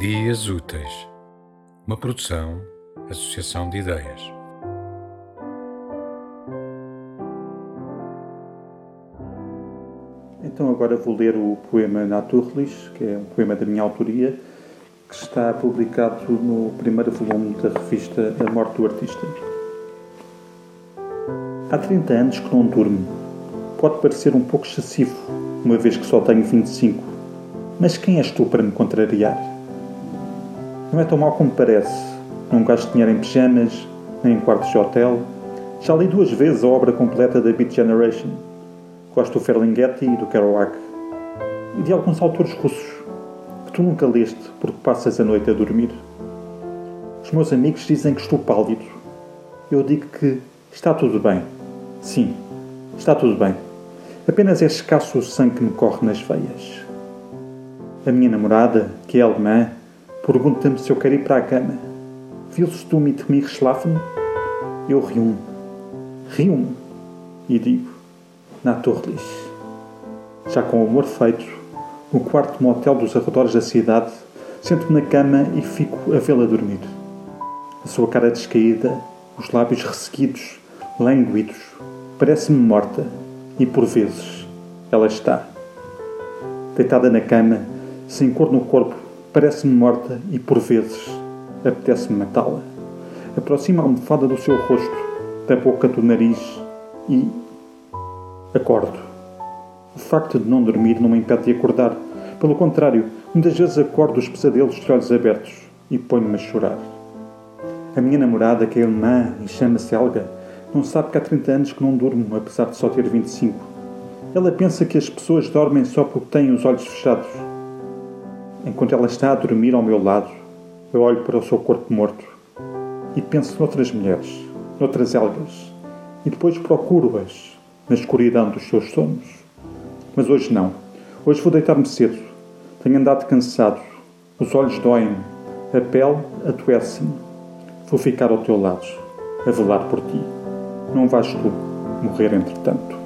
Ideias Úteis, uma produção, associação de ideias. Então agora vou ler o poema Naturlis, que é um poema da minha autoria, que está publicado no primeiro volume da revista A Morte do Artista. Há 30 anos que não durmo. Pode parecer um pouco excessivo, uma vez que só tenho 25. Mas quem és tu para me contrariar? Não é tão mal como parece. Não gasto dinheiro em pijamas, nem em quartos de hotel. Já li duas vezes a obra completa da Beat Generation. Gosto do Ferlinghetti e do Kerouac. E de alguns autores russos, que tu nunca leste porque passas a noite a dormir. Os meus amigos dizem que estou pálido. Eu digo que está tudo bem. Sim, está tudo bem. Apenas é escasso o sangue que me corre nas veias. A minha namorada, que é alemã, Pergunta-me se eu quero ir para a cama. Willst du mit mir schlafen? Eu rio-me. Rio-me. E digo, Naturlich. Já com o amor feito, no quarto motel dos arredores da cidade, sento-me na cama e fico a vê-la dormir. A sua cara descaída, os lábios ressequidos, lânguidos, parece-me morta e, por vezes, ela está. Deitada na cama, sem cor no corpo, Parece-me morta e, por vezes, apetece-me matá-la. Aproxima a almofada do seu rosto, da boca do nariz e. acordo. O facto de não dormir não me impede de acordar. Pelo contrário, muitas vezes acordo os pesadelos de olhos abertos e ponho-me a chorar. A minha namorada, que é alemã e chama-se Helga, não sabe que há 30 anos que não durmo, apesar de só ter 25. Ela pensa que as pessoas dormem só porque têm os olhos fechados Enquanto ela está a dormir ao meu lado, eu olho para o seu corpo morto e penso noutras mulheres, noutras elgas, e depois procuro-as na escuridão dos seus sonhos. Mas hoje não. Hoje vou deitar-me cedo. Tenho andado cansado. Os olhos doem-me. A pele adoece-me. Vou ficar ao teu lado, a velar por ti. Não vais tu morrer entretanto.